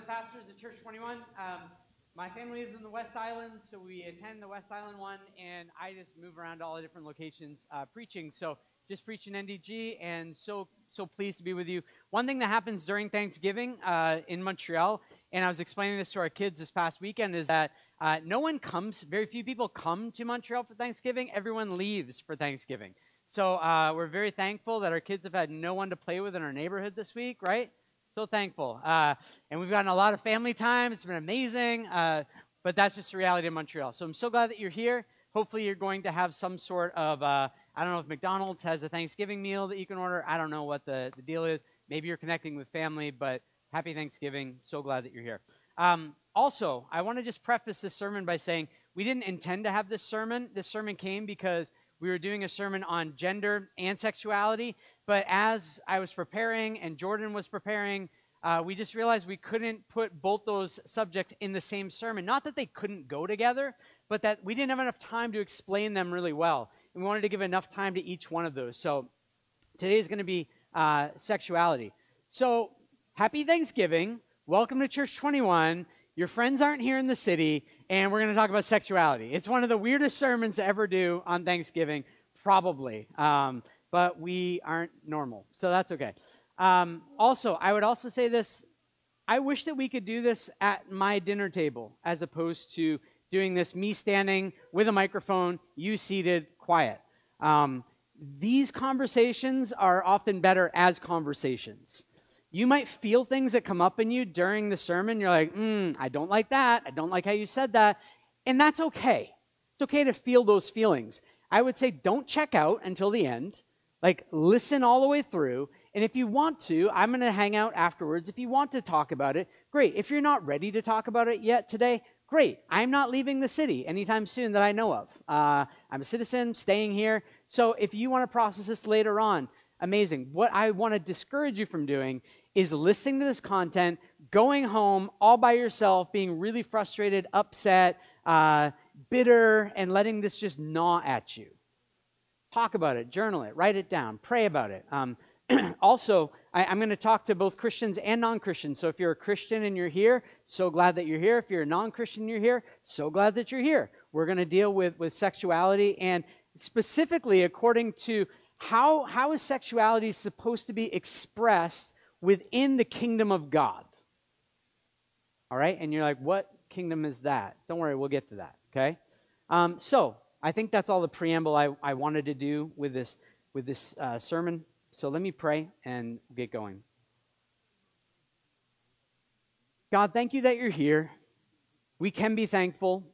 the pastors at Church 21. Um, my family is in the West Island, so we attend the West Island one, and I just move around all the different locations uh, preaching. So just preaching NDG, and so so pleased to be with you. One thing that happens during Thanksgiving uh, in Montreal, and I was explaining this to our kids this past weekend, is that uh, no one comes. Very few people come to Montreal for Thanksgiving. Everyone leaves for Thanksgiving. So uh, we're very thankful that our kids have had no one to play with in our neighborhood this week, right? So thankful. Uh, and we've gotten a lot of family time. It's been amazing. Uh, but that's just the reality of Montreal. So I'm so glad that you're here. Hopefully, you're going to have some sort of, uh, I don't know if McDonald's has a Thanksgiving meal that you can order. I don't know what the, the deal is. Maybe you're connecting with family, but happy Thanksgiving. So glad that you're here. Um, also, I want to just preface this sermon by saying we didn't intend to have this sermon. This sermon came because we were doing a sermon on gender and sexuality. But as I was preparing and Jordan was preparing, uh, we just realized we couldn't put both those subjects in the same sermon. Not that they couldn't go together, but that we didn't have enough time to explain them really well. And we wanted to give enough time to each one of those. So today is going to be uh, sexuality. So happy Thanksgiving. Welcome to Church 21. Your friends aren't here in the city, and we're going to talk about sexuality. It's one of the weirdest sermons to ever do on Thanksgiving, probably. Um, but we aren't normal, so that's okay. Um, also, I would also say this I wish that we could do this at my dinner table as opposed to doing this me standing with a microphone, you seated, quiet. Um, these conversations are often better as conversations. You might feel things that come up in you during the sermon. You're like, mm, I don't like that. I don't like how you said that. And that's okay. It's okay to feel those feelings. I would say don't check out until the end. Like, listen all the way through. And if you want to, I'm going to hang out afterwards. If you want to talk about it, great. If you're not ready to talk about it yet today, great. I'm not leaving the city anytime soon that I know of. Uh, I'm a citizen, staying here. So if you want to process this later on, amazing. What I want to discourage you from doing is listening to this content, going home all by yourself, being really frustrated, upset, uh, bitter, and letting this just gnaw at you. Talk about it, journal it, write it down, pray about it. Um, also, I, am going to talk to both Christians and non Christians. So if you're a Christian and you're here, so glad that you're here. If you're a non Christian and you're here, so glad that you're here. We're going to deal with, with sexuality and specifically according to how, how is sexuality supposed to be expressed within the kingdom of God. All right? And you're like, what kingdom is that? Don't worry, we'll get to that. Okay? Um, so, I think that's all the preamble I, I wanted to do with this, with this uh, sermon. So, let me pray and get going. God, thank you that you're here. We can be thankful.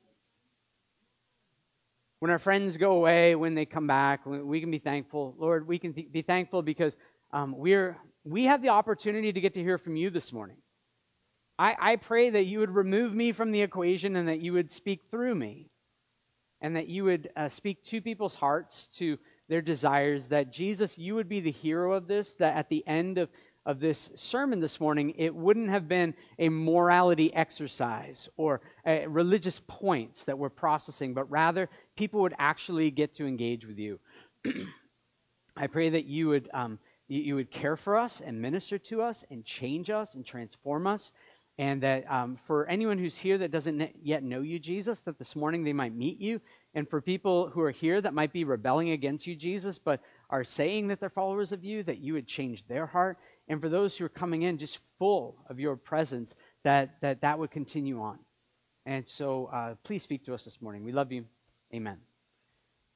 When our friends go away, when they come back, we can be thankful. Lord, we can be thankful because um, we're we have the opportunity to get to hear from you this morning. I, I pray that you would remove me from the equation and that you would speak through me and that you would uh, speak to people's hearts, to their desires, that Jesus, you would be the hero of this, that at the end of, of this sermon this morning, it wouldn't have been a morality exercise or uh, religious points that we're processing, but rather people would actually get to engage with you. I pray that you would um, you, you would care for us and minister to us and change us and transform us. And that um, for anyone who's here that doesn't yet know you, Jesus, that this morning they might meet you. And for people who are here that might be rebelling against you, Jesus, but are saying that they're followers of you, that you would change their heart. And for those who are coming in just full of your presence, that that, that would continue on. And so uh, please speak to us this morning. We love you. Amen.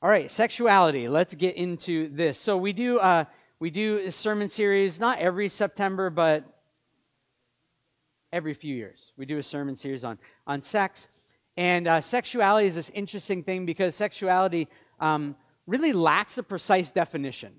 All right, sexuality. Let's get into this. So we do. Uh, we do a sermon series, not every September, but every few years. We do a sermon series on, on sex. And uh, sexuality is this interesting thing because sexuality um, really lacks a precise definition.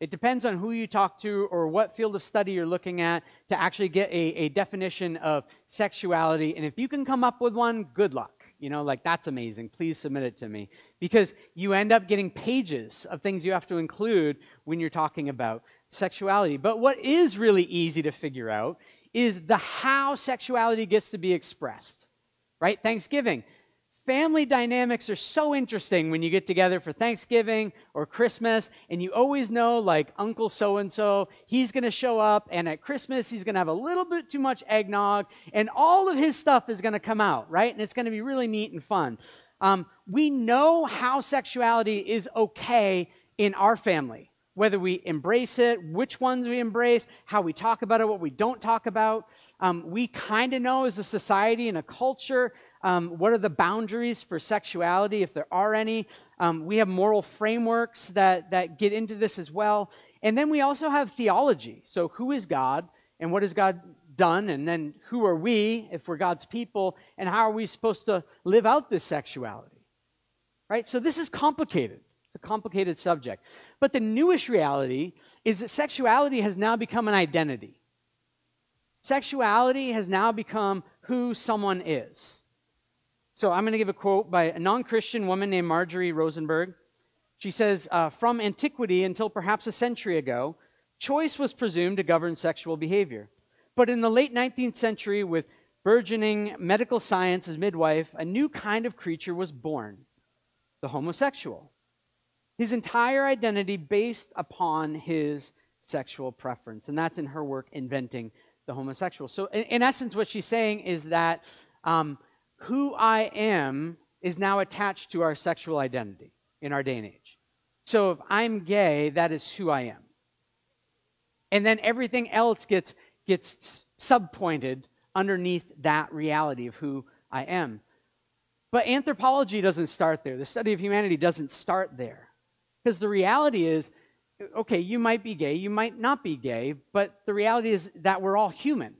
It depends on who you talk to or what field of study you're looking at to actually get a, a definition of sexuality. And if you can come up with one, good luck. You know, like that's amazing. Please submit it to me. Because you end up getting pages of things you have to include when you're talking about sexuality. But what is really easy to figure out is the how sexuality gets to be expressed. Right? Thanksgiving. family dynamics are so interesting when you get together for Thanksgiving or Christmas, and you always know, like, Uncle so and so, he's to show up, and at Christmas, he's to have a little bit too much eggnog, and all of his stuff is to come out, right? And it's to be really neat and fun. Um, we know how sexuality is okay in our family, whether we embrace it, which ones we embrace, how we talk about it, what we don't talk about. Um, we kind of know as a society and a culture um, what are the boundaries for sexuality, if there are any? Um, we have moral frameworks that, that get into this as well. And then we also have theology. So, who is God and what has God done? And then, who are we if we're God's people? And how are we supposed to live out this sexuality? Right? So, this is complicated. A complicated subject. But the newish reality is that sexuality has now become an identity. Sexuality has now become who someone is. So I'm going to give a quote by a non Christian woman named Marjorie Rosenberg. She says, uh, From antiquity until perhaps a century ago, choice was presumed to govern sexual behavior. But in the late 19th century, with burgeoning medical science as midwife, a new kind of creature was born the homosexual. His entire identity based upon his sexual preference. And that's in her work, Inventing the Homosexual. So, in, in essence, what she's saying is that um, who I am is now attached to our sexual identity in our day and age. So if I'm gay, that is who I am. And then everything else gets, gets subpointed underneath that reality of who I am. But anthropology doesn't start there. The study of humanity doesn't start there. Because the reality is okay, you might be gay, you might not be gay, but the reality is that we're all human.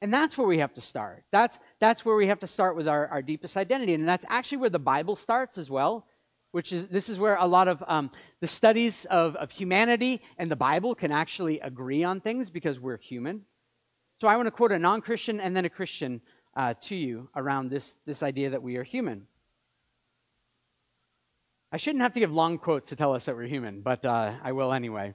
And that's where we have to start. That's, that's where we have to start with our, our deepest identity. And that's actually where the Bible starts as well, which is this is where a lot of um, the studies of, of humanity and the Bible can actually agree on things because we're human. So I want to quote a non Christian and then a Christian uh, to you around this, this idea that we are human. I shouldn't have to give long quotes to tell us that we're human, but uh, I will anyway.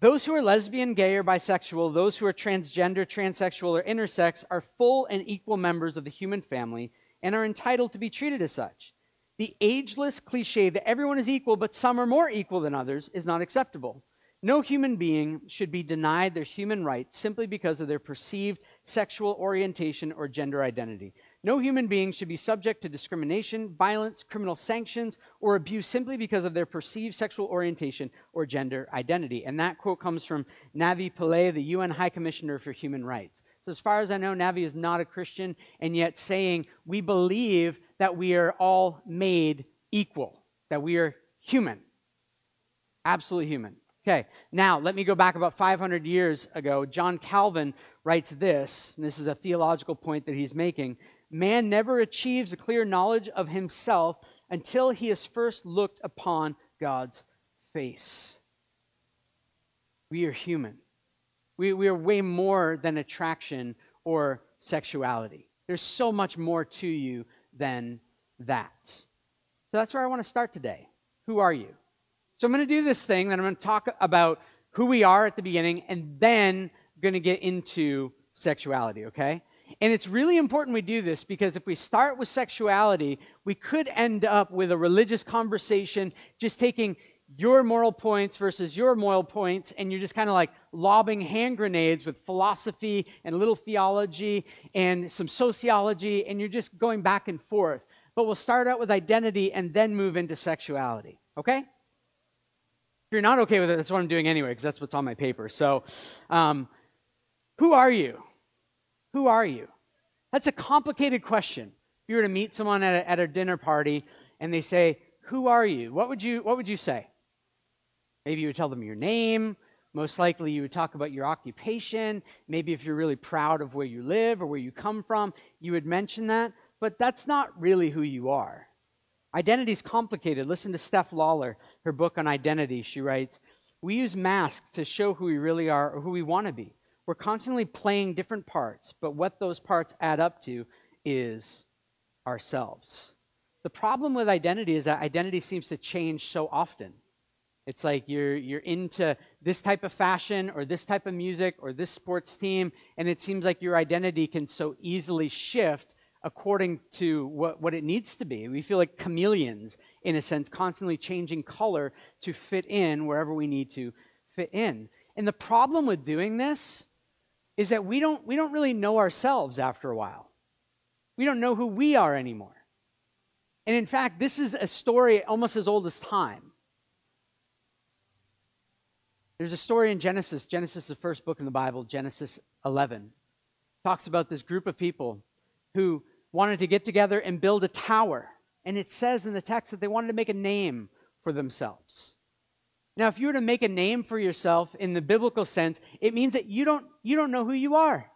Those who are lesbian, gay, or bisexual, those who are transgender, transsexual, or intersex are full and equal members of the human family and are entitled to be treated as such. The ageless cliche that everyone is equal, but some are more equal than others, is not acceptable. No human being should be denied their human rights simply because of their perceived sexual orientation or gender identity. No human being should be subject to discrimination, violence, criminal sanctions, or abuse simply because of their perceived sexual orientation or gender identity. And that quote comes from Navi Pillay, the UN High Commissioner for Human Rights. So, as far as I know, Navi is not a Christian, and yet saying we believe that we are all made equal, that we are human. Absolutely human. Okay, now let me go back about 500 years ago. John Calvin writes this, and this is a theological point that he's making man never achieves a clear knowledge of himself until he has first looked upon God's face. We are human. We, we are way more than attraction or sexuality. There's so much more to you than that. So that's where I want to start today. Who are you? So I'm going to do this thing that I'm going to talk about who we are at the beginning and then I'm going to get into sexuality, okay? And it's really important we do this because if we start with sexuality, we could end up with a religious conversation just taking your moral points versus your moral points, and you're just kind of like lobbing hand grenades with philosophy and a little theology and some sociology, and you're just going back and forth. But we'll start out with identity and then move into sexuality. Okay? If you're not okay with it, that's what I'm doing anyway, because that's what's on my paper. So, um, who are you? Who are you? That's a complicated question. If you were to meet someone at a, at a dinner party and they say, Who are you? What would you, what would you say? Maybe you would tell them your name. Most likely, you would talk about your occupation. Maybe if you're really proud of where you live or where you come from, you would mention that. But that's not really who you are. Identity is complicated. Listen to Steph Lawler, her book on identity. She writes, We use masks to show who we really are or who we want to be. We're constantly playing different parts, but what those parts add up to is ourselves. The problem with identity is that identity seems to change so often. It's like you're, you're into this type of fashion or this type of music or this sports team, and it seems like your identity can so easily shift according to what, what it needs to be. We feel like chameleons, in a sense, constantly changing color to fit in wherever we need to fit in. And the problem with doing this is that we don't, we don't really know ourselves after a while. We don't know who we are anymore. And in fact, this is a story almost as old as time. There's a story in Genesis. Genesis, the first book in the Bible, Genesis 11, talks about this group of people who wanted to get together and build a tower. And it says in the text that they wanted to make a name for themselves. Now, if you were to make a name for yourself in the biblical sense, it means that you don't, you don't know who you are.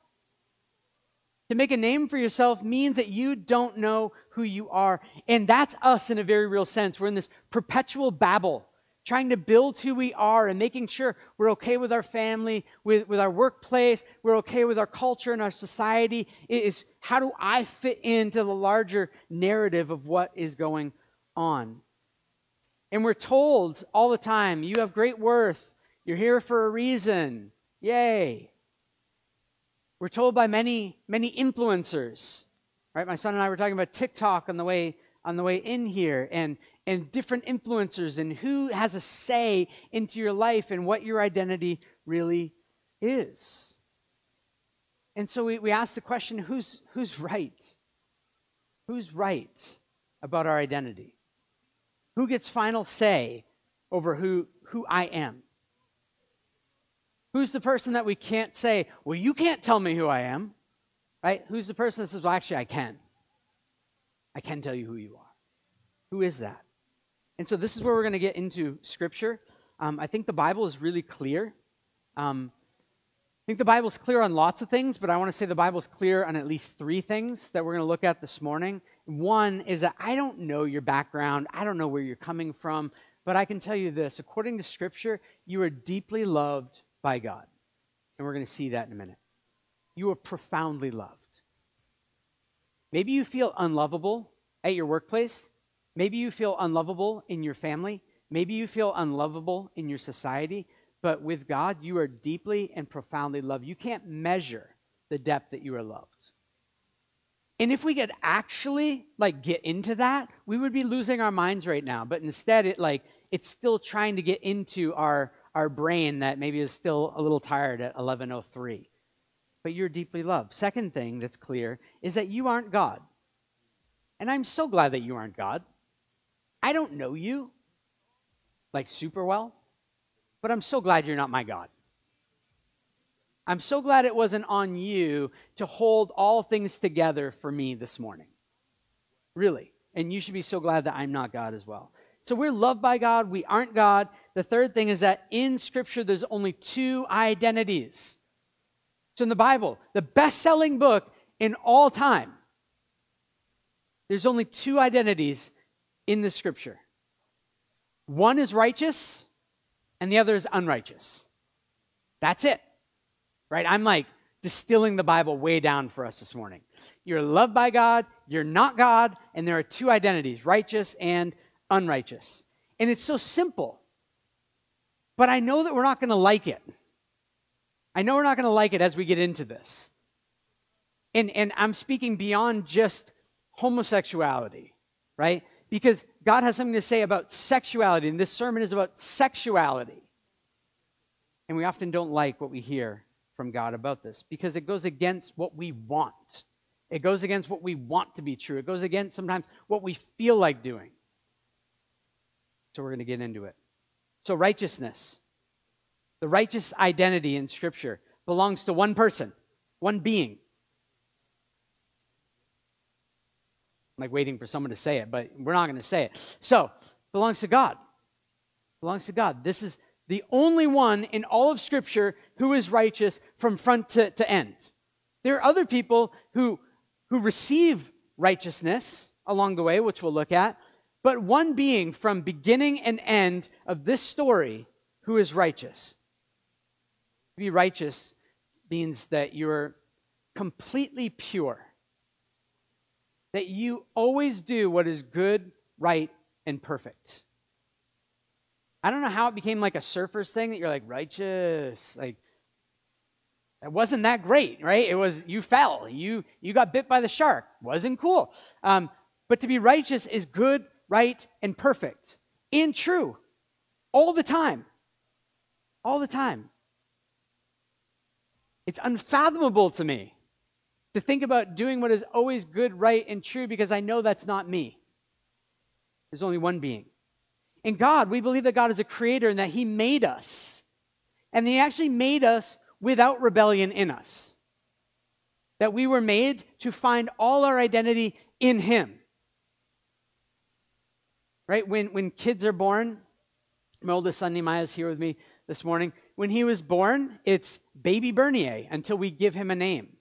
To make a name for yourself means that you don't know who you are. And that's us in a very real sense. We're in this perpetual babble trying to build who we are and making sure we're okay with our family, with, with our workplace, we're okay with our culture and our society. It is how do I fit into the larger narrative of what is going on? And we're told all the time, you have great worth, you're here for a reason. Yay. We're told by many, many influencers. Right? My son and I were talking about TikTok on the way on the way in here and and different influencers and who has a say into your life and what your identity really is. And so we, we ask the question who's, who's right? Who's right about our identity? Who gets final say over who, who I am? Who's the person that we can't say, well, you can't tell me who I am? Right? Who's the person that says, well, actually, I can. I can tell you who you are. Who is that? And so this is where we're going to get into Scripture. Um, I think the Bible is really clear. Um, I think the Bible's clear on lots of things, but I want to say the Bible's clear on at least three things that we're going to look at this morning. One is that I don't know your background, I don't know where you're coming from, but I can tell you this according to Scripture, you are deeply loved by God. And we're going to see that in a minute. You are profoundly loved. Maybe you feel unlovable at your workplace. Maybe you feel unlovable in your family. Maybe you feel unlovable in your society. But with God, you are deeply and profoundly loved. You can't measure the depth that you are loved. And if we could actually like get into that, we would be losing our minds right now. But instead, it like it's still trying to get into our our brain that maybe is still a little tired at 1103. But you're deeply loved. Second thing that's clear is that you aren't God. And I'm so glad that you aren't God. I don't know you like super well, but I'm so glad you're not my God. I'm so glad it wasn't on you to hold all things together for me this morning. Really. And you should be so glad that I'm not God as well. So we're loved by God, we aren't God. The third thing is that in Scripture, there's only two identities. So in the Bible, the best selling book in all time, there's only two identities in the scripture. One is righteous and the other is unrighteous. That's it. Right? I'm like distilling the Bible way down for us this morning. You're loved by God, you're not God, and there are two identities righteous and unrighteous. And it's so simple. But I know that we're not going to like it. I know we're not going to like it as we get into this. And, and I'm speaking beyond just homosexuality, right? because God has something to say about sexuality, and this sermon is about sexuality. And we often don't like what we hear from God about this because it goes against what we want. It goes against what we want to be true. It goes against sometimes what we feel like doing. So we're going to get into it. So, righteousness, the righteous identity in Scripture belongs to one person, one being. Like waiting for someone to say it, but we're not going to say it. So, belongs to God. Belongs to God. This is the only one in all of Scripture who is righteous from front to, to end. There are other people who, who receive righteousness along the way, which we'll look at, but one being from beginning and end of this story who is righteous. To be righteous means that you're completely pure that you always do what is good, right, and perfect. I don't know how it became like a surfer's thing that you're like righteous. Like, It wasn't that great, right? It was you fell, you you got bit by the shark. Wasn't cool. Um, but to be righteous is good, right, and perfect and true all the time. All the time. It's unfathomable to me to think about doing what is always good, right, and true because I know that's not me. There's only one being. And God, we believe that God is a creator and that He made us. And He actually made us without rebellion in us. That we were made to find all our identity in Him. Right? When, when kids are born, my oldest son Nehemiah is here with me this morning. When he was born, it's baby Bernier until we give him a name.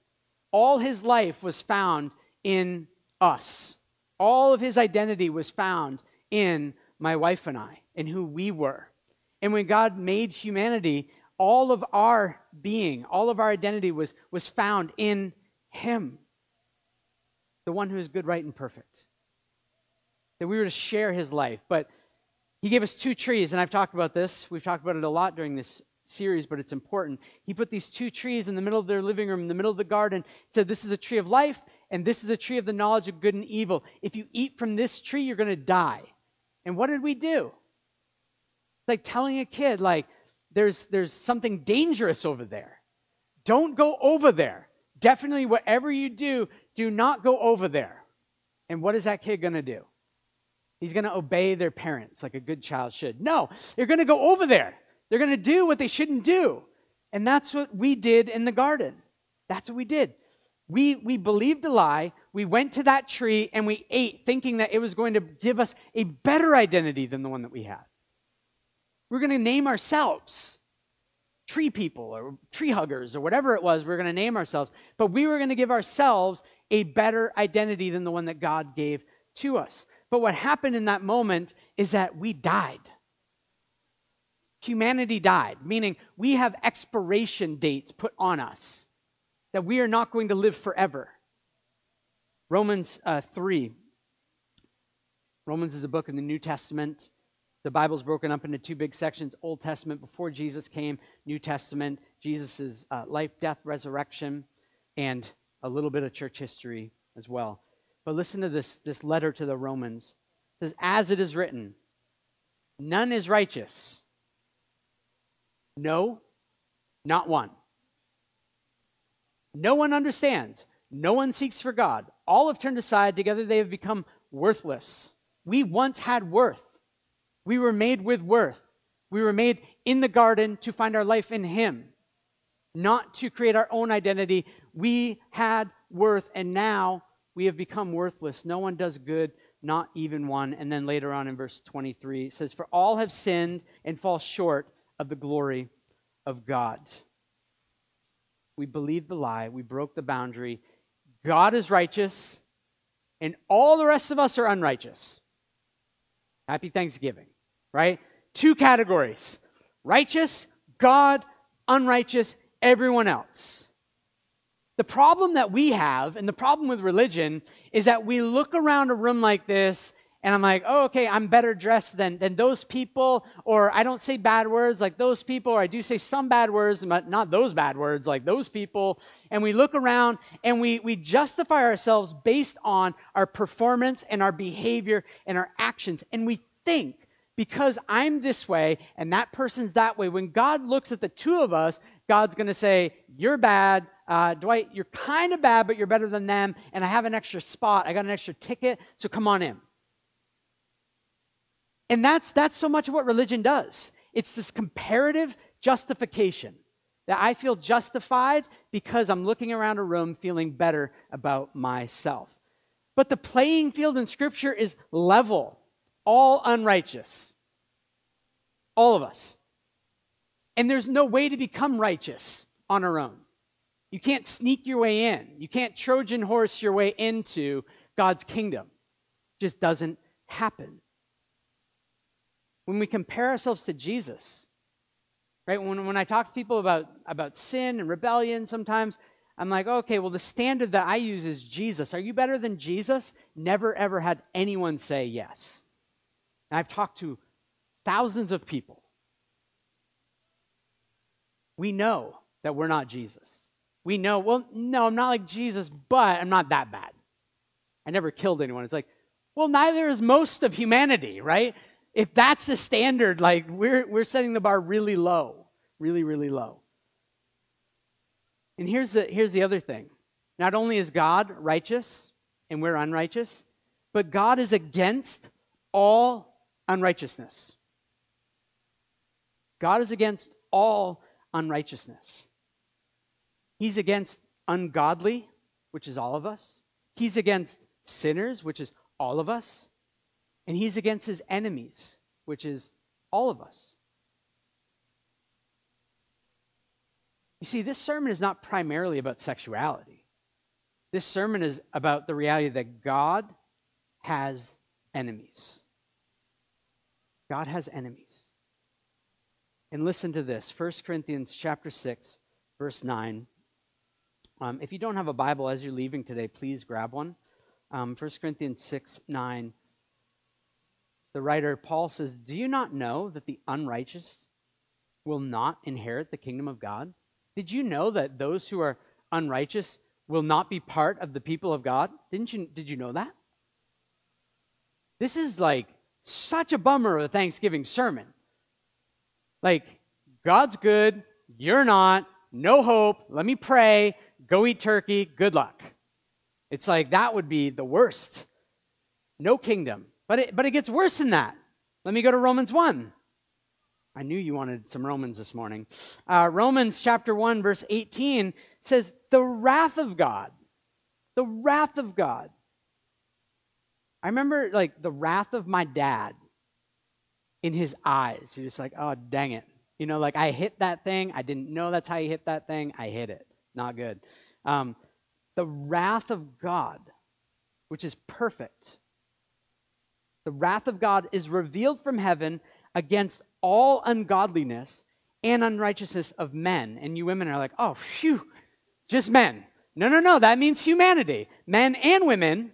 All his life was found in us. All of his identity was found in my wife and I, and who we were. And when God made humanity, all of our being, all of our identity was, was found in Him, the one who is good, right, and perfect. That we were to share His life. But He gave us two trees, and I've talked about this. We've talked about it a lot during this series, but it's important. He put these two trees in the middle of their living room, in the middle of the garden, said, This is a tree of life, and this is a tree of the knowledge of good and evil. If you eat from this tree, you're going to die. And what did we do? It's like telling a kid, like, there's, there's something dangerous over there. Don't go over there. Definitely, whatever you do, do not go over there. And what is that kid going to do? He's going to obey their parents like a good child should. No, you're going to go over there. They're going to do what they shouldn't do. And that's what we did in the garden. That's what we did. We, we believed a lie. We went to that tree and we ate, thinking that it was going to give us a better identity than the one that we had. We're going to name ourselves tree people or tree huggers or whatever it was. We we're going to name ourselves. But we were going to give ourselves a better identity than the one that God gave to us. But what happened in that moment is that we died. Humanity died, meaning we have expiration dates put on us that we are not going to live forever. Romans uh, 3. Romans is a book in the New Testament. The Bible's broken up into two big sections Old Testament before Jesus came, New Testament, Jesus' uh, life, death, resurrection, and a little bit of church history as well. But listen to this, this letter to the Romans. It says, As it is written, none is righteous. No, not one. No one understands. No one seeks for God. All have turned aside. Together they have become worthless. We once had worth. We were made with worth. We were made in the garden to find our life in Him, not to create our own identity. We had worth, and now we have become worthless. No one does good, not even one. And then later on in verse 23, it says, For all have sinned and fall short of the glory of God. We believed the lie, we broke the boundary. God is righteous, and all the rest of us are unrighteous. Happy Thanksgiving right? Two categories righteous, God, unrighteous, everyone else. The problem that we have, and the problem with religion, is that we look around a room like this and I'm like, oh, okay, I'm better dressed than, than those people, or I don't say bad words like those people, or I do say some bad words, but not those bad words like those people. And we look around and we, we justify ourselves based on our performance and our behavior and our actions. And we think because I'm this way and that person's that way, when God looks at the two of us, God's going to say, You're bad. Uh, Dwight, you're kind of bad, but you're better than them. And I have an extra spot. I got an extra ticket, so come on in. And that's, that's so much of what religion does. It's this comparative justification that I feel justified because I'm looking around a room feeling better about myself. But the playing field in Scripture is level all unrighteous. All of us. And there's no way to become righteous on our own. You can't sneak your way in. You can't Trojan horse your way into God's kingdom. It just doesn't happen. When we compare ourselves to Jesus, right? When, when I talk to people about, about sin and rebellion, sometimes I'm like, okay, well, the standard that I use is Jesus. Are you better than Jesus? Never, ever had anyone say yes. And I've talked to thousands of people. We know that we're not Jesus. we know, well, no, I'm not like Jesus, but I'm not that bad. I never killed anyone. It's like, well, neither is most of humanity, right? If that's the standard, like we're, we're setting the bar really low, really, really low. And here's the, here's the other thing not only is God righteous and we're unrighteous, but God is against all unrighteousness. God is against all unrighteousness. He's against ungodly, which is all of us. He's against sinners, which is all of us. And he's against his enemies, which is all of us. You see, this sermon is not primarily about sexuality. This sermon is about the reality that God has enemies. God has enemies. And listen to this 1 Corinthians chapter 6, verse 9. Um, if you don't have a Bible as you're leaving today, please grab one. Um, 1 Corinthians 6, 9. The writer Paul says, Do you not know that the unrighteous will not inherit the kingdom of God? Did you know that those who are unrighteous will not be part of the people of God? Didn't you did you know that? This is like such a bummer of a Thanksgiving sermon. Like, God's good, you're not, no hope, let me pray, go eat turkey, good luck. It's like that would be the worst. No kingdom. But it, but it gets worse than that. Let me go to Romans 1. I knew you wanted some Romans this morning. Uh, Romans chapter 1, verse 18 says, The wrath of God, the wrath of God. I remember like the wrath of my dad in his eyes. You're just like, oh, dang it. You know, like I hit that thing. I didn't know that's how you hit that thing. I hit it. Not good. Um, the wrath of God, which is perfect. The wrath of God is revealed from heaven against all ungodliness and unrighteousness of men. And you women are like, oh, phew, just men. No, no, no, that means humanity. Men and women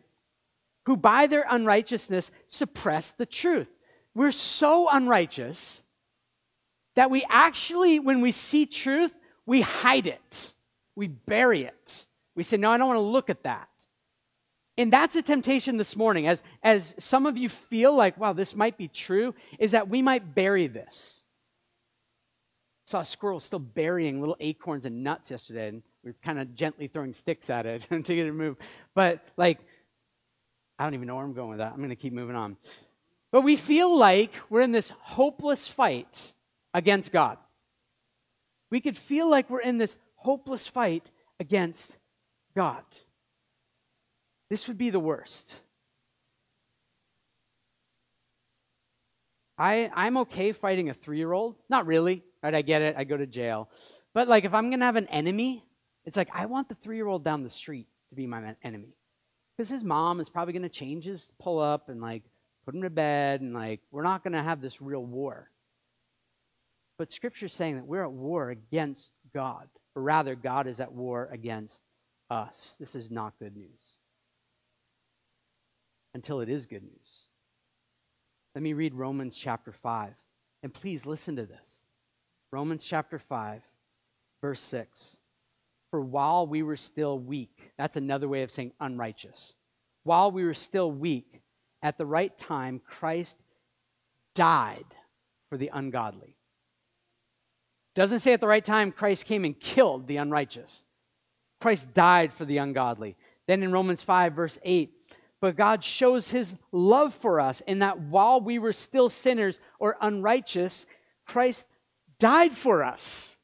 who by their unrighteousness suppress the truth. We're so unrighteous that we actually, when we see truth, we hide it, we bury it. We say, no, I don't want to look at that. And that's a temptation this morning, as, as some of you feel like, wow, this might be true, is that we might bury this. I saw a squirrel still burying little acorns and nuts yesterday, and we are kind of gently throwing sticks at it to get it to move. But, like, I don't even know where I'm going with that. I'm going to keep moving on. But we feel like we're in this hopeless fight against God. We could feel like we're in this hopeless fight against God. This would be the worst. I, I'm okay fighting a three year old. Not really, right? I get it. I go to jail. But like if I'm going to have an enemy, it's like I want the three year old down the street to be my enemy. Because his mom is probably going to change his pull up and like put him to bed and like we're not going to have this real war. But scripture's saying that we're at war against God, or rather, God is at war against us. This is not good news until it is good news. Let me read Romans chapter 5. And please listen to this. Romans chapter 5, verse 6. For while we were still weak, that's another way of saying unrighteous. While we were still weak, at the right time, Christ died for the ungodly. Doesn't say at the right time Christ came and killed the unrighteous. Christ died for the ungodly. Then in Romans 5, verse 8, but God shows his love for us in that while we were still sinners or unrighteous, Christ died for us.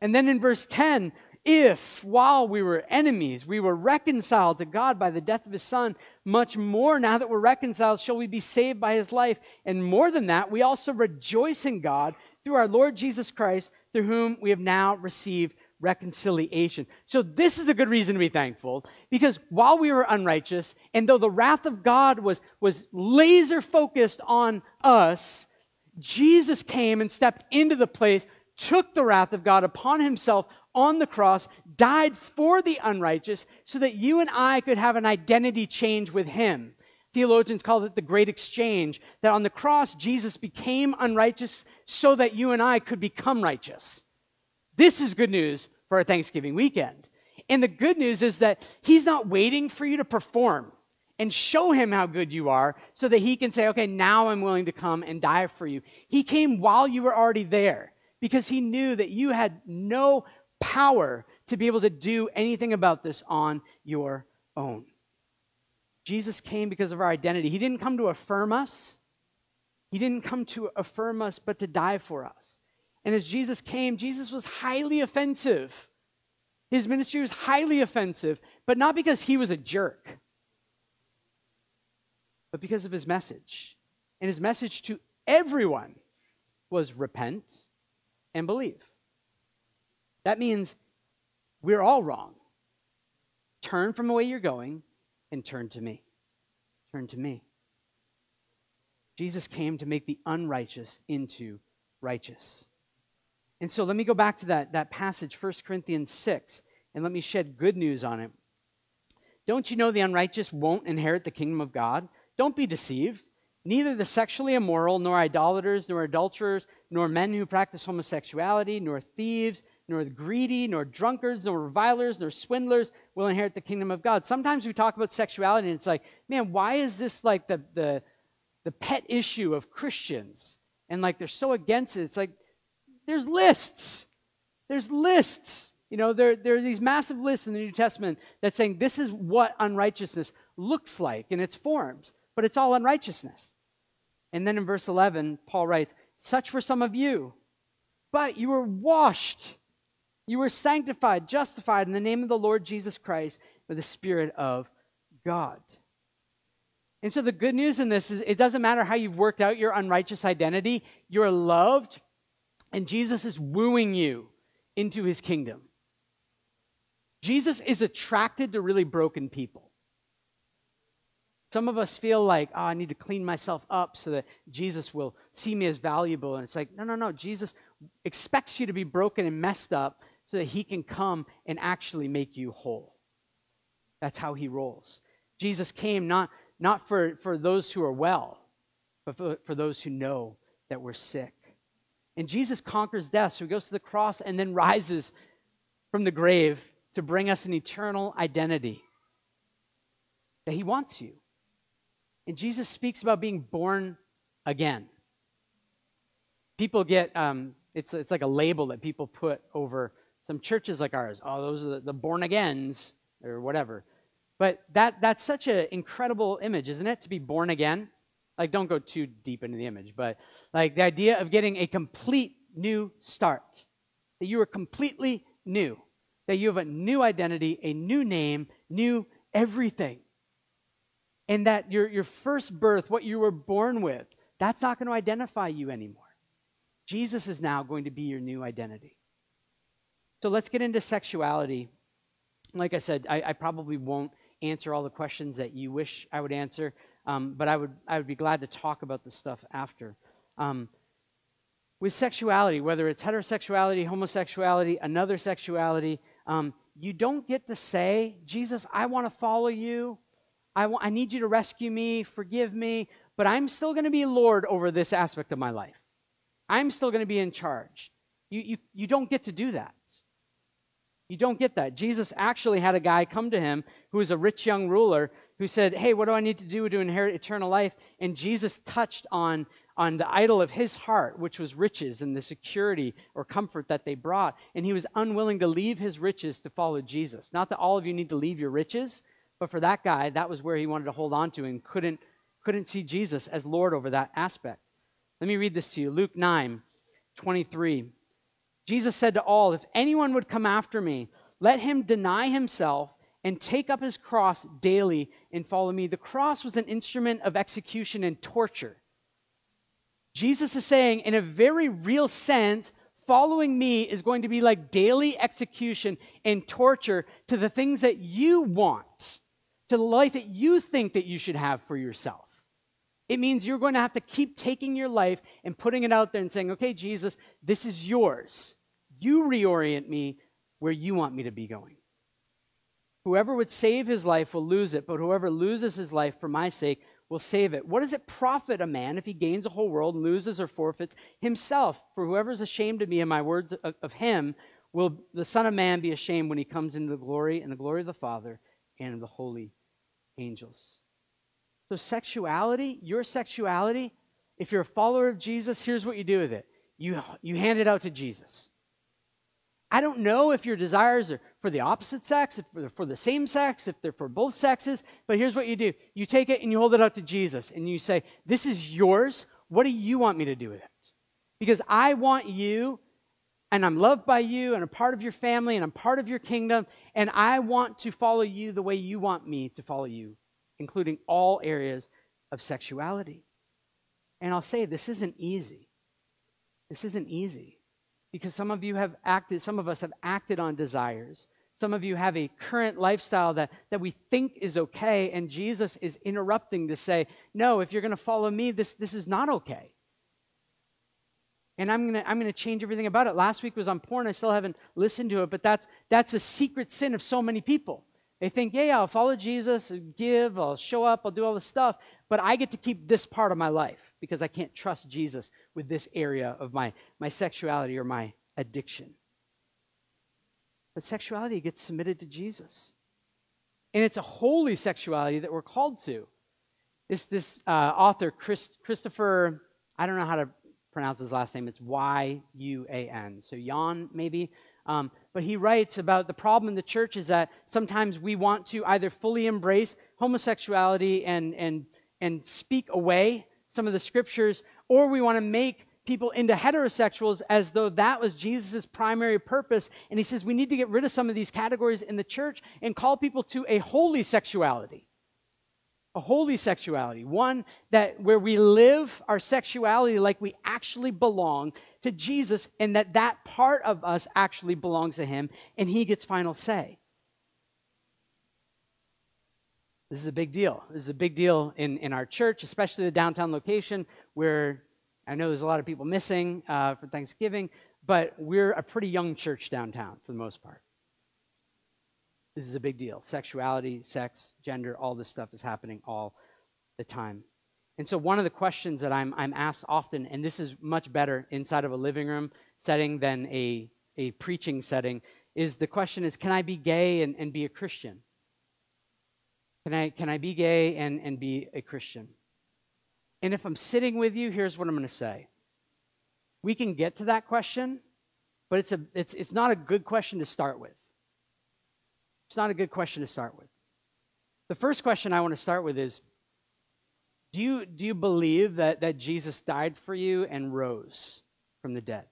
And then in verse 10, if while we were enemies, we were reconciled to God by the death of his son, much more now that we're reconciled shall we be saved by his life. And more than that, we also rejoice in God through our Lord Jesus Christ, through whom we have now received reconciliation. So, this is a good reason to be thankful because while we were unrighteous, and though the wrath of God was, was laser focused on us, Jesus came and stepped into the place, took the wrath of God upon himself on the cross, died for the unrighteous so that you and I could have an identity change with him. Theologians call it the great exchange, that on the cross, Jesus became unrighteous so that you and I could become righteous. This is good news for our Thanksgiving weekend. And the good news is that He's not waiting for you to perform and show Him how good you are so that He can say, okay, now I'm willing to come and die for you. He came while you were already there because He knew that you had no power to be able to do anything about this on your own. Jesus came because of our identity. He didn't come to affirm us, He didn't come to affirm us, but to die for us. And as Jesus came, Jesus was highly offensive. His ministry was highly offensive, but not because he was a jerk, but because of his message. And his message to everyone was repent and believe. That means we're all wrong. Turn from the way you're going and turn to me. Turn to me. Jesus came to make the unrighteous into righteous. And so let me go back to that, that passage, 1 Corinthians 6, and let me shed good news on it. Don't you know the unrighteous won't inherit the kingdom of God? Don't be deceived. Neither the sexually immoral, nor idolaters, nor adulterers, nor men who practice homosexuality, nor thieves, nor the greedy, nor drunkards, nor revilers, nor swindlers will inherit the kingdom of God. Sometimes we talk about sexuality and it's like, man, why is this like the, the, the pet issue of Christians? And like they're so against it. It's like, there's lists. There's lists. You know, there, there are these massive lists in the New Testament that saying this is what unrighteousness looks like in its forms, but it's all unrighteousness. And then in verse 11, Paul writes, Such were some of you, but you were washed you were sanctified, justified in the name of the Lord Jesus Christ with the Spirit of God. And so the good news in this is it doesn't matter how you've worked out your unrighteous identity, you're loved, and Jesus is wooing you into his kingdom. Jesus is attracted to really broken people. Some of us feel like, oh, I need to clean myself up so that Jesus will see me as valuable. And it's like, no, no, no. Jesus expects you to be broken and messed up so that he can come and actually make you whole. That's how he rolls. Jesus came not, not for, for those who are well, but for, for those who know that we're sick. And Jesus conquers death, so he goes to the cross and then rises from the grave to bring us an eternal identity that he wants you. And Jesus speaks about being born again. People get, um, it's, it's like a label that people put over some churches like ours. Oh, those are the, the born agains or whatever. But that that's such an incredible image, isn't it? To be born again. Like, don't go too deep into the image, but like the idea of getting a complete new start. That you are completely new. That you have a new identity, a new name, new everything. And that your, your first birth, what you were born with, that's not going to identify you anymore. Jesus is now going to be your new identity. So let's get into sexuality. Like I said, I, I probably won't answer all the questions that you wish I would answer, um, but I would, I would be glad to talk about this stuff after. Um, with sexuality, whether it's heterosexuality, homosexuality, another sexuality, um, you don't get to say, Jesus, I want to follow you. I, I need you to rescue me, forgive me, but I'm still going to be Lord over this aspect of my life. I'm still going to be in charge. You, you, you don't get to do that. You don't get that. Jesus actually had a guy come to him who was a rich young ruler who said, Hey, what do I need to do to inherit eternal life? And Jesus touched on, on the idol of his heart, which was riches and the security or comfort that they brought. And he was unwilling to leave his riches to follow Jesus. Not that all of you need to leave your riches, but for that guy, that was where he wanted to hold on to and couldn't, couldn't see Jesus as Lord over that aspect. Let me read this to you Luke 9 23. Jesus said to all, If anyone would come after me, let him deny himself and take up his cross daily and follow me. The cross was an instrument of execution and torture. Jesus is saying, in a very real sense, following me is going to be like daily execution and torture to the things that you want, to the life that you think that you should have for yourself. It means you're going to have to keep taking your life and putting it out there and saying, okay, Jesus, this is yours. You reorient me where you want me to be going. Whoever would save his life will lose it, but whoever loses his life for my sake will save it. What does it profit a man if he gains a whole world and loses or forfeits himself? For whoever is ashamed of me and my words of, of him will the Son of Man be ashamed when he comes into the glory and the glory of the Father and of the holy angels. So, sexuality, your sexuality, if you're a follower of Jesus, here's what you do with it you, you hand it out to Jesus. I don't know if your desires are for the opposite sex, if they're for the same sex, if they're for both sexes, but here's what you do you take it and you hold it out to Jesus and you say, This is yours. What do you want me to do with it? Because I want you, and I'm loved by you, and a part of your family, and I'm part of your kingdom, and I want to follow you the way you want me to follow you, including all areas of sexuality. And I'll say, this isn't easy. This isn't easy because some of you have acted, some of us have acted on desires. Some of you have a current lifestyle that, that we think is okay, and Jesus is interrupting to say, No, if you're going to follow me, this, this is not okay. And I'm going to I'm going to change everything about it. Last week was on porn. I still haven't listened to it, but that's, that's a secret sin of so many people. They think, yeah, yeah, I'll follow Jesus, give, I'll show up, I'll do all this stuff, but I get to keep this part of my life because I can't trust Jesus with this area of my, my sexuality or my addiction. But sexuality gets submitted to Jesus. And it's a holy sexuality that we're called to. This, this uh, author, Chris, Christopher, I don't know how to pronounce his last name. It's Y U A N. So Jan, maybe. Um, but he writes about the problem in the church is that sometimes we want to either fully embrace homosexuality and, and, and speak away some of the scriptures, or we want to make people into heterosexuals as though that was Jesus' primary purpose. And he says we need to get rid of some of these categories in the church and call people to a holy sexuality. A holy sexuality, one that where we live our sexuality like we actually belong to Jesus and that that part of us actually belongs to him and he gets final say. This is a big deal. This is a big deal in, in our church, especially the downtown location where I know there's a lot of people missing uh, for Thanksgiving, but we're a pretty young church downtown for the most part. This is a big deal. Sexuality, sex, gender, all this stuff is happening all the time. And so, one of the questions that I'm, I'm asked often, and this is much better inside of a living room setting than a, a preaching setting, is the question is Can I be gay and, and be a Christian? Can I, can I be gay and, and be a Christian? And if I'm sitting with you, here's what I'm going to say. We can get to that question, but it's, a, it's, it's not a good question to start with. It's not a good question to start with. The first question I want to start with is Do you, do you believe that, that Jesus died for you and rose from the dead?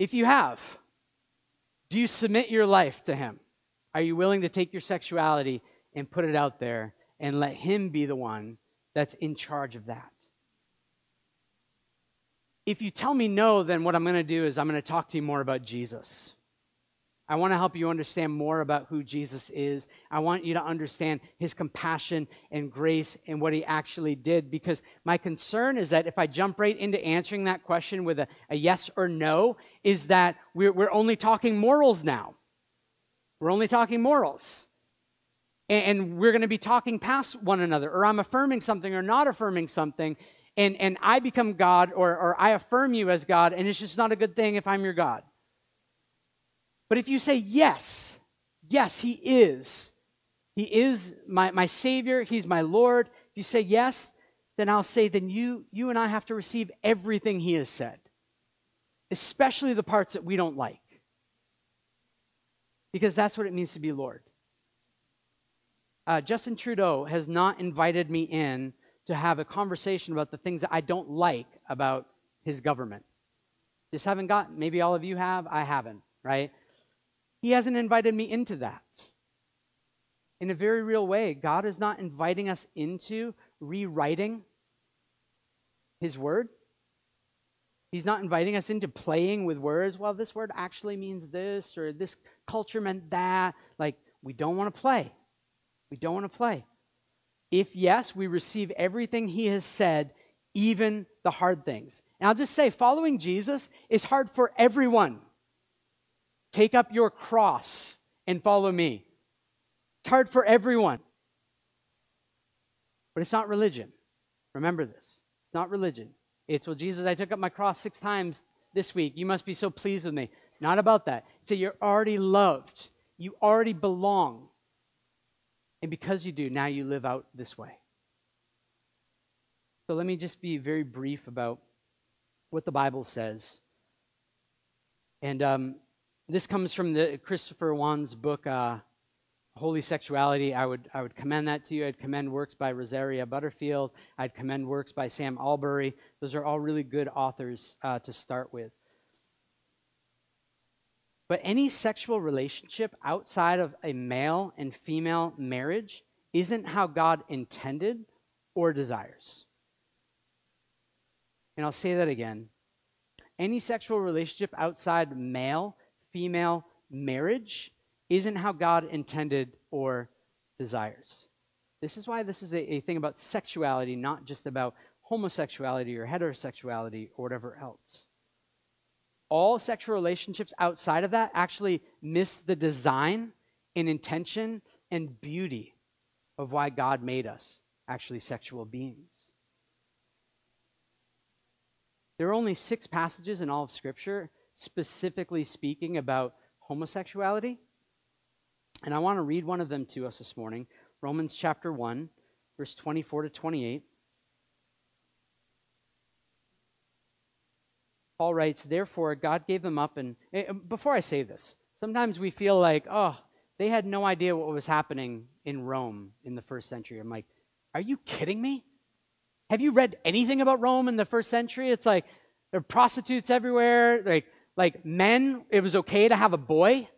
If you have, do you submit your life to Him? Are you willing to take your sexuality and put it out there and let Him be the one that's in charge of that? If you tell me no, then what I'm going to do is I'm going to talk to you more about Jesus. I want to help you understand more about who Jesus is. I want you to understand his compassion and grace and what he actually did. Because my concern is that if I jump right into answering that question with a, a yes or no, is that we're, we're only talking morals now. We're only talking morals. And, and we're going to be talking past one another, or I'm affirming something or not affirming something. And, and I become God, or, or I affirm you as God, and it's just not a good thing if I'm your God. But if you say, yes, yes, He is, He is my, my Savior, He's my Lord, if you say yes, then I'll say, then you, you and I have to receive everything He has said, especially the parts that we don't like because that's what it means to be Lord. Uh, Justin Trudeau has not invited me in to have a conversation about the things that I don't like about his government. Just haven't got, maybe all of you have, I haven't, right? He hasn't invited me into that. In a very real way, God is not inviting us into rewriting his word. He's not inviting us into playing with words. Well, this word actually means this, or this culture meant that. Like, we don't want to play. We don't want to play. If yes, we receive everything he has said, even the hard things. And I'll just say, following Jesus is hard for everyone. Take up your cross and follow me. It's hard for everyone. But it's not religion. Remember this. It's not religion. It's, well, Jesus, I took up my cross six times this week. You must be so pleased with me. Not about that. It's that you're already loved. You already belong. And because you do, now you live out this way. So let me just be very brief about what the Bible says. And um, this comes from the Christopher Yuan's book, uh, Holy Sexuality. I would, I would commend that to you. I'd commend works by Rosaria Butterfield. I'd commend works by Sam Allberry. Those are all really good authors uh, to start with. But any sexual relationship outside of a male and female marriage isn't how God intended or desires. And I'll say that again. Any sexual relationship outside male female marriage isn't how God intended or desires. This is why this is a, a thing about sexuality, not just about homosexuality or heterosexuality or whatever else all sexual relationships outside of that actually miss the design and intention and beauty of why God made us actually sexual beings. There are only six passages in all of Scripture specifically speaking about homosexuality. And I want to read one of them to us this morning Romans chapter 1, verse 24 to 28. Paul writes, Therefore, God gave them up. And eh, before I say this, sometimes we feel like, oh, they had no idea what was happening in Rome in the first century. I'm like, are you kidding me? Have you read anything about Rome in the first century? It's like there are prostitutes everywhere. Like, like men, it was okay to have a boy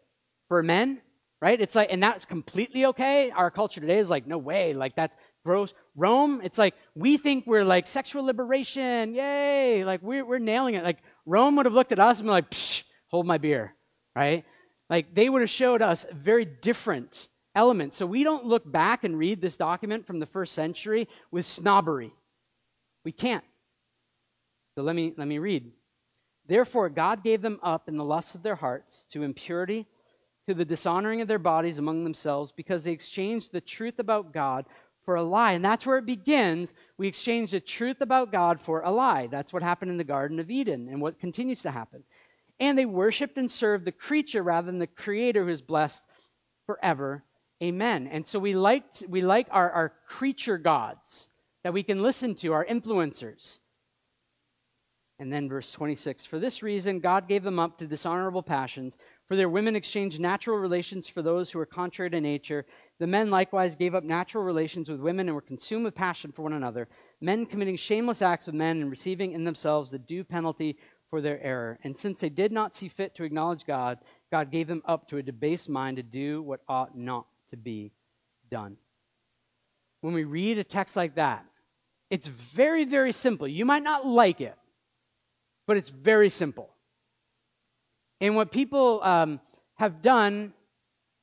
for men, right? It's like, and that's completely okay. Our culture today is like, no way. Like, that's gross. Rome, it's like we think we're like sexual liberation, yay! Like we're, we're nailing it. Like Rome would have looked at us and been like, Psh, hold my beer, right? Like they would have showed us very different elements. So we don't look back and read this document from the first century with snobbery. We can't. So let me let me read. Therefore, God gave them up in the lusts of their hearts to impurity, to the dishonoring of their bodies among themselves, because they exchanged the truth about God for a lie. And that's where it begins. We exchange the truth about God for a lie. That's what happened in the Garden of Eden and what continues to happen. And they worshiped and served the creature rather than the creator who is blessed forever. Amen. And so we like, we like our, our creature gods that we can listen to, our influencers. And then verse 26 For this reason, God gave them up to dishonorable passions. For their women exchanged natural relations for those who were contrary to nature. The men likewise gave up natural relations with women and were consumed with passion for one another, men committing shameless acts with men and receiving in themselves the due penalty for their error. And since they did not see fit to acknowledge God, God gave them up to a debased mind to do what ought not to be done. When we read a text like that, it's very, very simple. You might not like it, but it's very simple. And what people um, have done,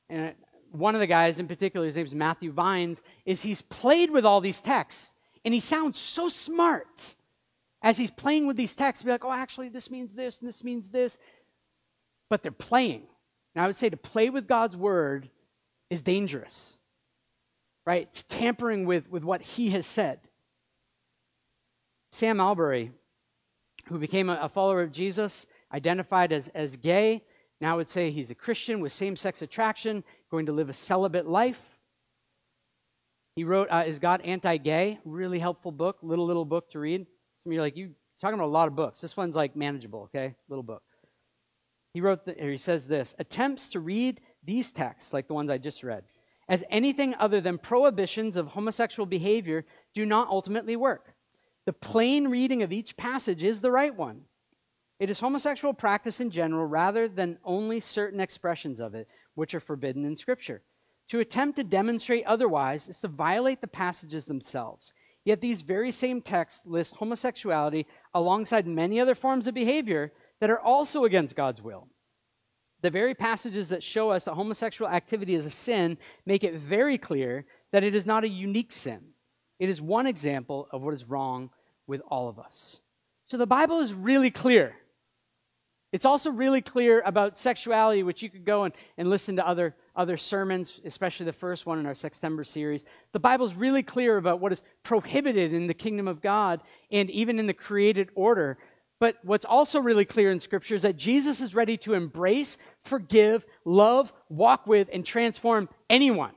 and one of the guys in particular, his name is Matthew Vines, is he's played with all these texts. And he sounds so smart as he's playing with these texts. Be like, oh, actually, this means this, and this means this. But they're playing. And I would say to play with God's word is dangerous, right? It's tampering with, with what he has said. Sam Allberry, who became a, follower of Jesus, identified as, as gay. Now would say he's a Christian with same sex attraction, going to live a celibate life. He wrote, uh, Is God Anti Gay? Really helpful book, little, little book to read. Some you are like, You talking about a lot of books. This one's like manageable, okay? Little book. He wrote, the, he says this Attempts to read these texts, like the ones I just read, as anything other than prohibitions of homosexual behavior do not ultimately work. The plain reading of each passage is the right one. It is homosexual practice in general rather than only certain expressions of it, which are forbidden in Scripture. To attempt to demonstrate otherwise is to violate the passages themselves. Yet these very same texts list homosexuality alongside many other forms of behavior that are also against God's will. The very passages that show us that homosexual activity is a sin make it very clear that it is not a unique sin. It is one example of what is wrong with all of us. So the Bible is really clear. It's also really clear about sexuality, which you could go and, and listen to other, other sermons, especially the first one in our September series. The Bible's really clear about what is prohibited in the kingdom of God and even in the created order. But what's also really clear in Scripture is that Jesus is ready to embrace, forgive, love, walk with, and transform anyone.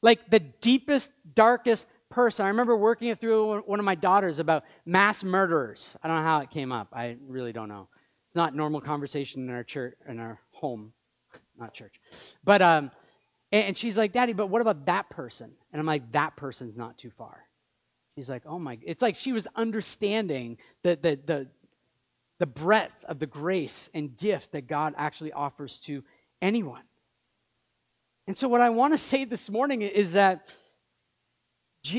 Like the deepest, darkest person. I remember working it through one of my daughters about mass murderers. I don't know how it came up. I really don't know. It's not normal conversation in our church, in our home, not church. But um, and she's like, Daddy, but what about that person? And I'm like, that person's not too far. She's like, oh my, it's like she was understanding the, the, the, the breadth of the grace and gift that God actually offers to anyone. And so, what I want to say this morning is that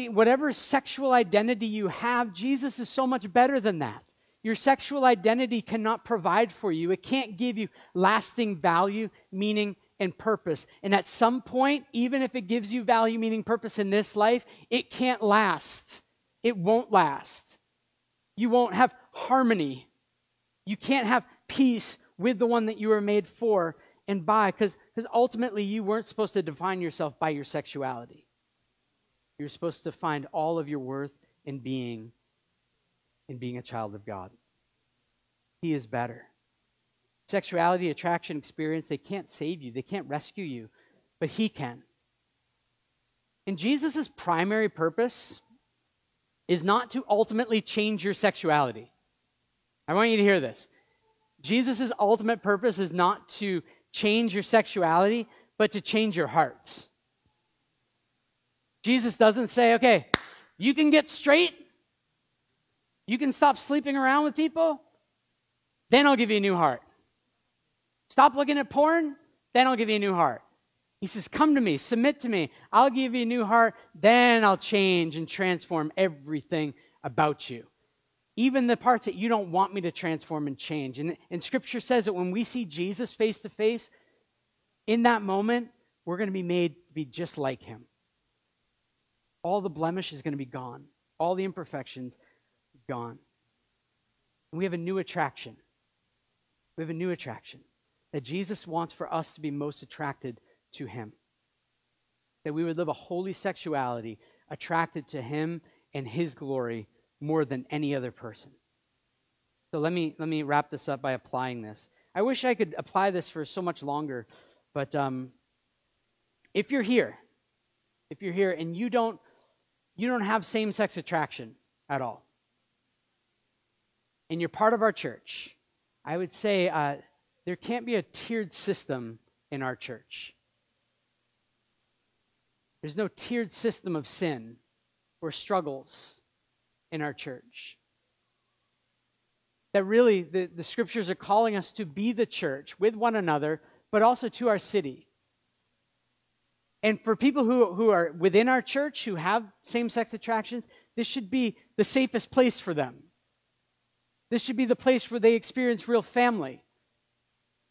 whatever sexual identity you have, Jesus is so much better than that. Your sexual identity cannot provide for you, it can't give you lasting value, meaning, and purpose. And at some point, even if it gives you value, meaning, purpose in this life, it can't last. It won't last. You won't have harmony. You can't have peace with the one that you were made for and by, because ultimately you weren't supposed to define yourself by your sexuality. You're supposed to find all of your worth in being in being a child of God. He is better. Sexuality, attraction, experience, they can't save you, they can't rescue you, but He can. And Jesus' primary purpose is not to ultimately change your sexuality. I want you to hear this. Jesus' ultimate purpose is not to change your sexuality, but to change your hearts. Jesus doesn't say, okay, you can get straight, you can stop sleeping around with people, then I'll give you a new heart. Stop looking at porn, then I'll give you a new heart. He says, Come to me, submit to me. I'll give you a new heart, then I'll change and transform everything about you. Even the parts that you don't want me to transform and change. And, and scripture says that when we see Jesus face to face, in that moment, we're going to be made to be just like him. All the blemish is going to be gone, all the imperfections gone. And we have a new attraction. We have a new attraction that Jesus wants for us to be most attracted to Him. That we would live a holy sexuality attracted to Him and His glory more than any other person. So let me, let me wrap this up by applying this. I wish I could apply this for so much longer, but um, if you're here, if you're here and you don't, you don't have same sex attraction at all, and you're part of our church, I would say uh, there can't be a tiered system in our church. There's no tiered system of sin or struggles in our church. That really, the, the scriptures are calling us to be the church with one another, but also to our city. And for people who, who are within our church who have same sex attractions, this should be the safest place for them. This should be the place where they experience real family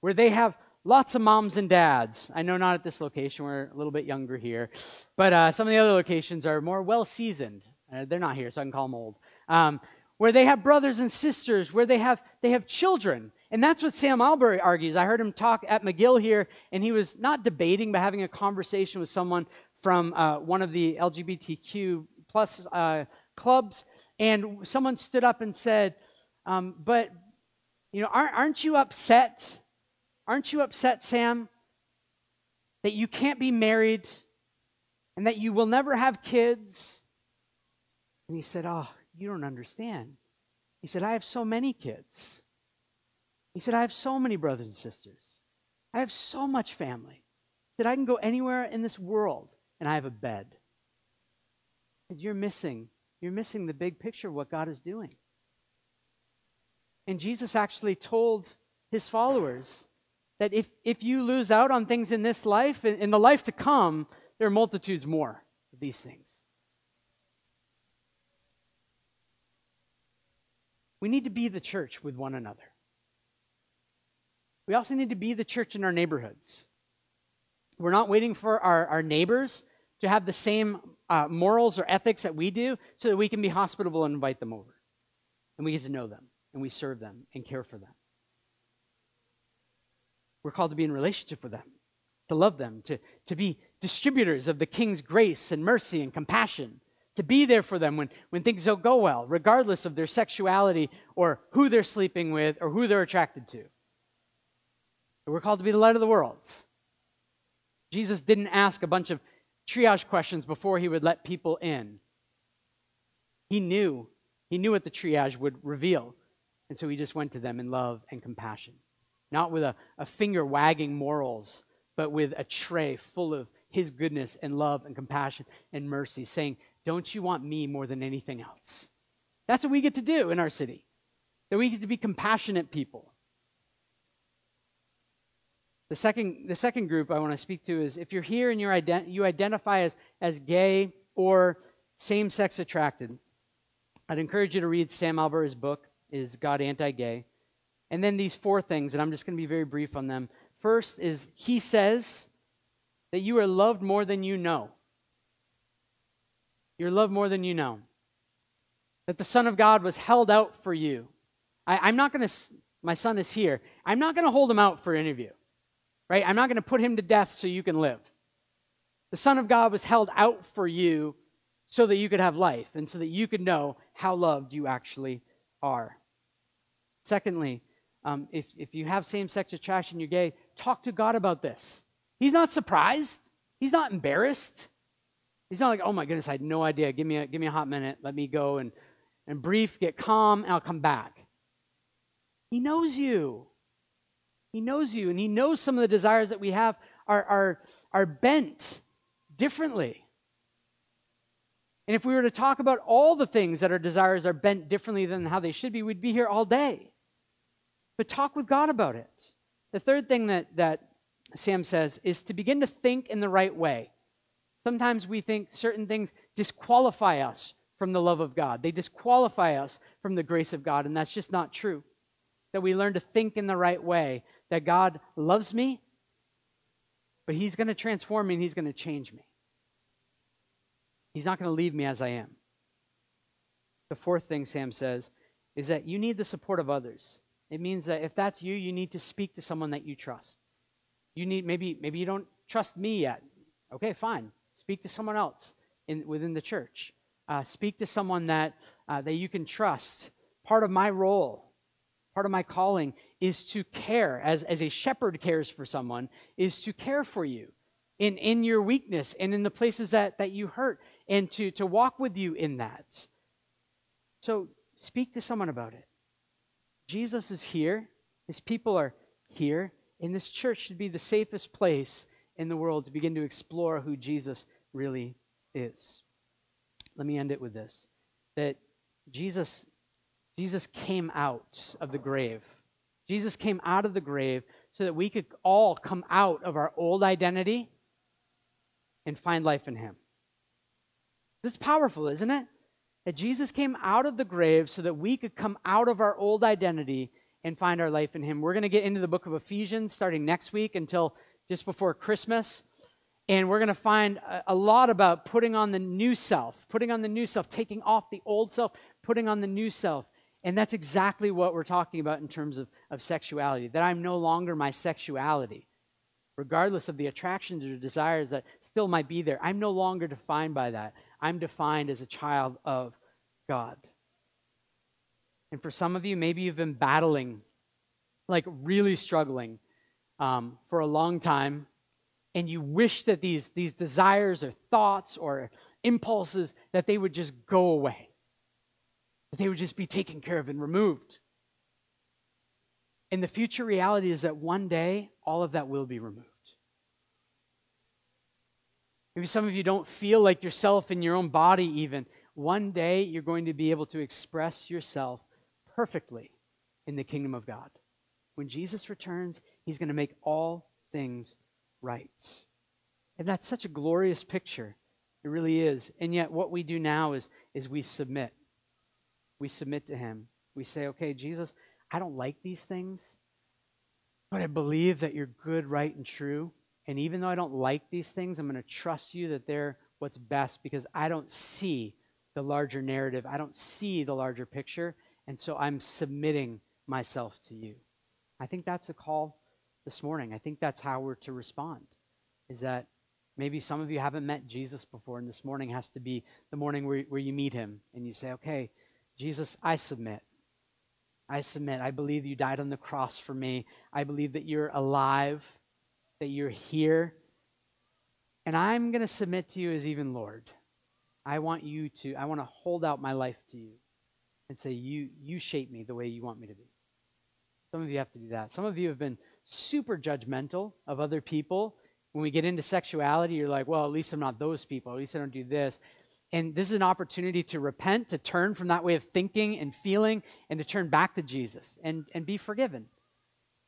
where they have lots of moms and dads. I know not at this location, we're a little bit younger here, but uh, some of the other locations are more well seasoned. Uh, they're not here, so I can call them old. Um, where they have brothers and sisters, where they have, they have children. And that's what Sam Allberry argues. I heard him talk at McGill here, and he was not debating, but having a conversation with someone from uh, one of the LGBTQ plus uh, clubs. And someone stood up and said, um, but, you know, aren't, aren't you upset Aren't you upset, Sam, that you can't be married and that you will never have kids? And he said, Oh, you don't understand. He said, I have so many kids. He said, I have so many brothers and sisters. I have so much family. He said, I can go anywhere in this world and I have a bed. He said, You're missing. You're missing the big picture of what God is doing. And Jesus actually told his followers that if, if you lose out on things in this life, in, in the life to come, there are multitudes more of these things. We need to be the church with one another. We also need to be the church in our neighborhoods. We're not waiting for our, our neighbors to have the same uh, morals or ethics that we do so that we can be hospitable and invite them over. And we get to know them, and we serve them and care for them. We're called to be in relationship with them, to love them, to, to be distributors of the King's grace and mercy and compassion, to be there for them when, when things don't go well, regardless of their sexuality or who they're sleeping with or who they're attracted to. We're called to be the light of the world. Jesus didn't ask a bunch of triage questions before he would let people in. He knew. He knew what the triage would reveal. And so he just went to them in love and compassion. Not with a, a finger wagging morals, but with a tray full of his goodness and love and compassion and mercy, saying, Don't you want me more than anything else? That's what we get to do in our city. That we get to be compassionate people. The second, the second group I want to speak to is if you're here and you're ident- you identify as, as gay or same sex attracted, I'd encourage you to read Sam Allberry's book, Is God Anti Gay? And then these four things, and I'm just going to be very brief on them. First is he says that you are loved more than you know. You're loved more than you know. That the Son of God was held out for you. I, am not going to, my son is here. I'm not going to hold him out for any of you, right? I'm not going to put him to death so you can live. The Son of God was held out for you so that you could have life and so that you could know how loved you actually are. Secondly, um, if, if you have same sex attraction, you're gay, talk to God about this. He's not surprised. He's not embarrassed. He's not like, oh my goodness, I had no idea. Give me a, give me a hot minute. Let me go and, and brief, get calm, and I'll come back. He knows you. He knows you, and He knows some of the desires that we have are, are, are bent differently. And if we were to talk about all the things that our desires are bent differently than how they should be, we'd be here all day. But talk with God about it. The third thing that, that Sam says, is to begin to think in the right way. Sometimes we think certain things disqualify us from the love of God, they disqualify us from the grace of God, and that's just not true. That we learn to think in the right way, that God loves me, but He's going to transform me and He's going to change me. He's not going to leave me as I am. The fourth thing Sam says is that you need the support of others. It means that if that's you, you need to speak to someone that you trust. You need maybe maybe you don't trust me yet. Okay, fine. Speak to someone else in, within the church. Uh, speak to someone that uh, that you can trust. Part of my role, part of my calling, is to care as as a shepherd cares for someone. Is to care for you in in your weakness and in the places that that you hurt, and to to walk with you in that. So speak to someone about it. Jesus is here. His people are here. And this church should be the safest place in the world to begin to explore who Jesus really is. Let me end it with this that Jesus, Jesus came out of the grave. Jesus came out of the grave so that we could all come out of our old identity and find life in Him. This is powerful, isn't it? That Jesus came out of the grave so that we could come out of our old identity and find our life in Him. We're going to get into the book of Ephesians starting next week until just before Christmas. And we're going to find a, lot about putting on the new self, putting on the new self, taking off the old self, putting on the new self. And that's exactly what we're talking about in terms of, of sexuality, that I'm no longer my sexuality. Regardless of the attractions or desires that still might be there, I'm no longer defined by that. I'm defined as a child of God. And for some of you, maybe you've been battling, like really struggling um, for a long time, and you wish that these, these desires or thoughts or impulses that they would just go away, that they would just be taken care of and removed. And the future reality is that one day all of that will be removed. Maybe some of you don't feel like yourself in your own body, even. One day you're going to be able to express yourself perfectly in the kingdom of God. When Jesus returns, he's going to make all things right. And that's such a glorious picture. It really is. And yet, what we do now is, is we submit. We submit to him. We say, okay, Jesus, I don't like these things, but I believe that you're good, right, and true. And even though I don't like these things, I'm going to trust you that they're what's best because I don't see the larger narrative. I don't see the larger picture. And so I'm submitting myself to you. I think that's a call this morning. I think that's how we're to respond is that Maybe some of you haven't met Jesus before, and this morning has to be the morning where, where you meet him and you say, Okay, Jesus, I submit. I submit. I believe you died on the cross for me. I believe that you're alive, that you're here. And I'm going to submit to you as even Lord. I want you to, I want to hold out my life to you and say, you, you shape me the way you want me to be. Some of you have to do that. Some of you have been super judgmental of other people. When we get into sexuality, you're like, well, at least I'm not those people. At least I don't do this. And this is an opportunity to repent, to turn from that way of thinking and feeling, and to turn back to Jesus and, and be forgiven.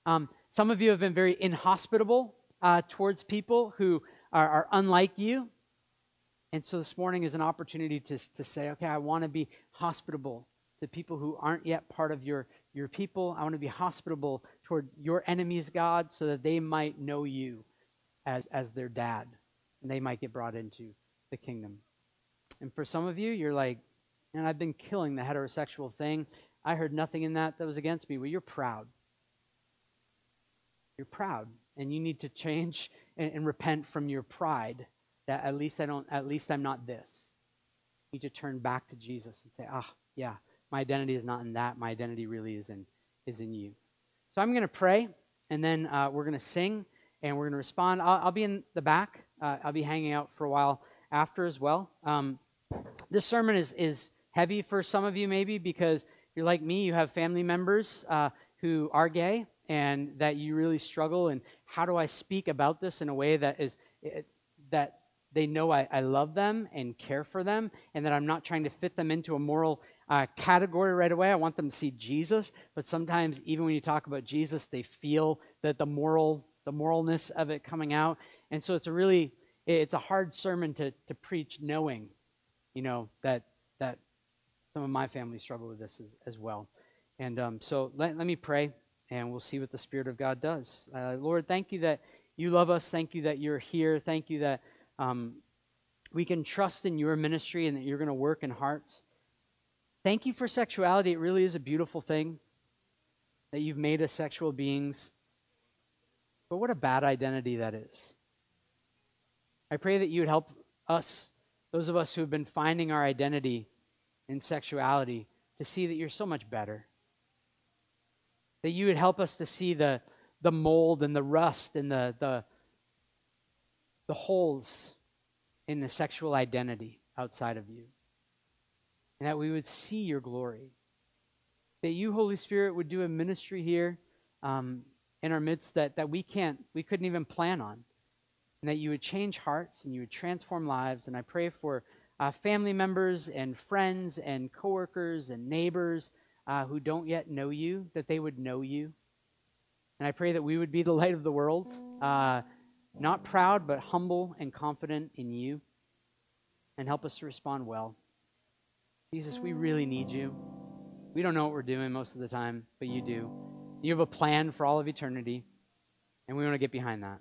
Um, some of you have been very inhospitable uh, towards people who are, are, unlike you. And so this morning is an opportunity to, to say, okay, I want to be hospitable to people who aren't yet part of your, your people. I want to be hospitable toward your enemies, God, so that they might know you as, as their dad and they might get brought into the kingdom. And for some of you, you're like, and I've been killing the heterosexual thing. I heard nothing in that that was against me. Well, you're proud. You're proud. And you need to change and, and repent from your pride that at least I don't, at least I'm not this. You need to turn back to Jesus and say, ah, yeah, my identity is not in that. My identity really is in, is in you. So I'm going to pray, and then uh, we're going to sing, and we're going to respond. I'll, I'll, be in the back. Uh, I'll be hanging out for a while after as well. Um, this sermon is, is heavy for some of you, maybe, because you're like me, you have family members uh, who are gay, and that you really struggle. And how do I speak about this in a way that is that they know I, I love them and care for them, and that I'm not trying to fit them into a moral uh, category right away. I want them to see Jesus, but sometimes even when you talk about Jesus, they feel that the moral the moralness of it coming out, and so it's a really it's a hard sermon to to preach, knowing you know, that, that some of my family struggle with this as, as well. And um, so let, let me pray, and we'll see what the Spirit of God does. Uh, Lord, thank you that you love us. Thank you that you're here. Thank you that um, we can trust in your ministry and that you're going to work in hearts. Thank you for sexuality. It really is a beautiful thing that you've made us sexual beings. But what a bad identity that is. I pray that you would help us those of us who have been finding our identity in sexuality, to see that you're so much better. That you would help us to see the, the mold and the rust and the, the, the holes in the sexual identity outside of you. And that we would see your glory. That you, Holy Spirit, would do a ministry here um, in our midst that, that we can't, we couldn't even plan on and that you would change hearts and you would transform lives. And I pray for uh, family members and friends and coworkers and neighbors uh, who don't yet know you, that they would know you. And I pray that we would be the light of the world, uh, not proud, but humble and confident in you. And help us to respond well. Jesus, we really need you. We don't know what we're doing most of the time, but you do. You have a plan for all of eternity, and we want to get behind that.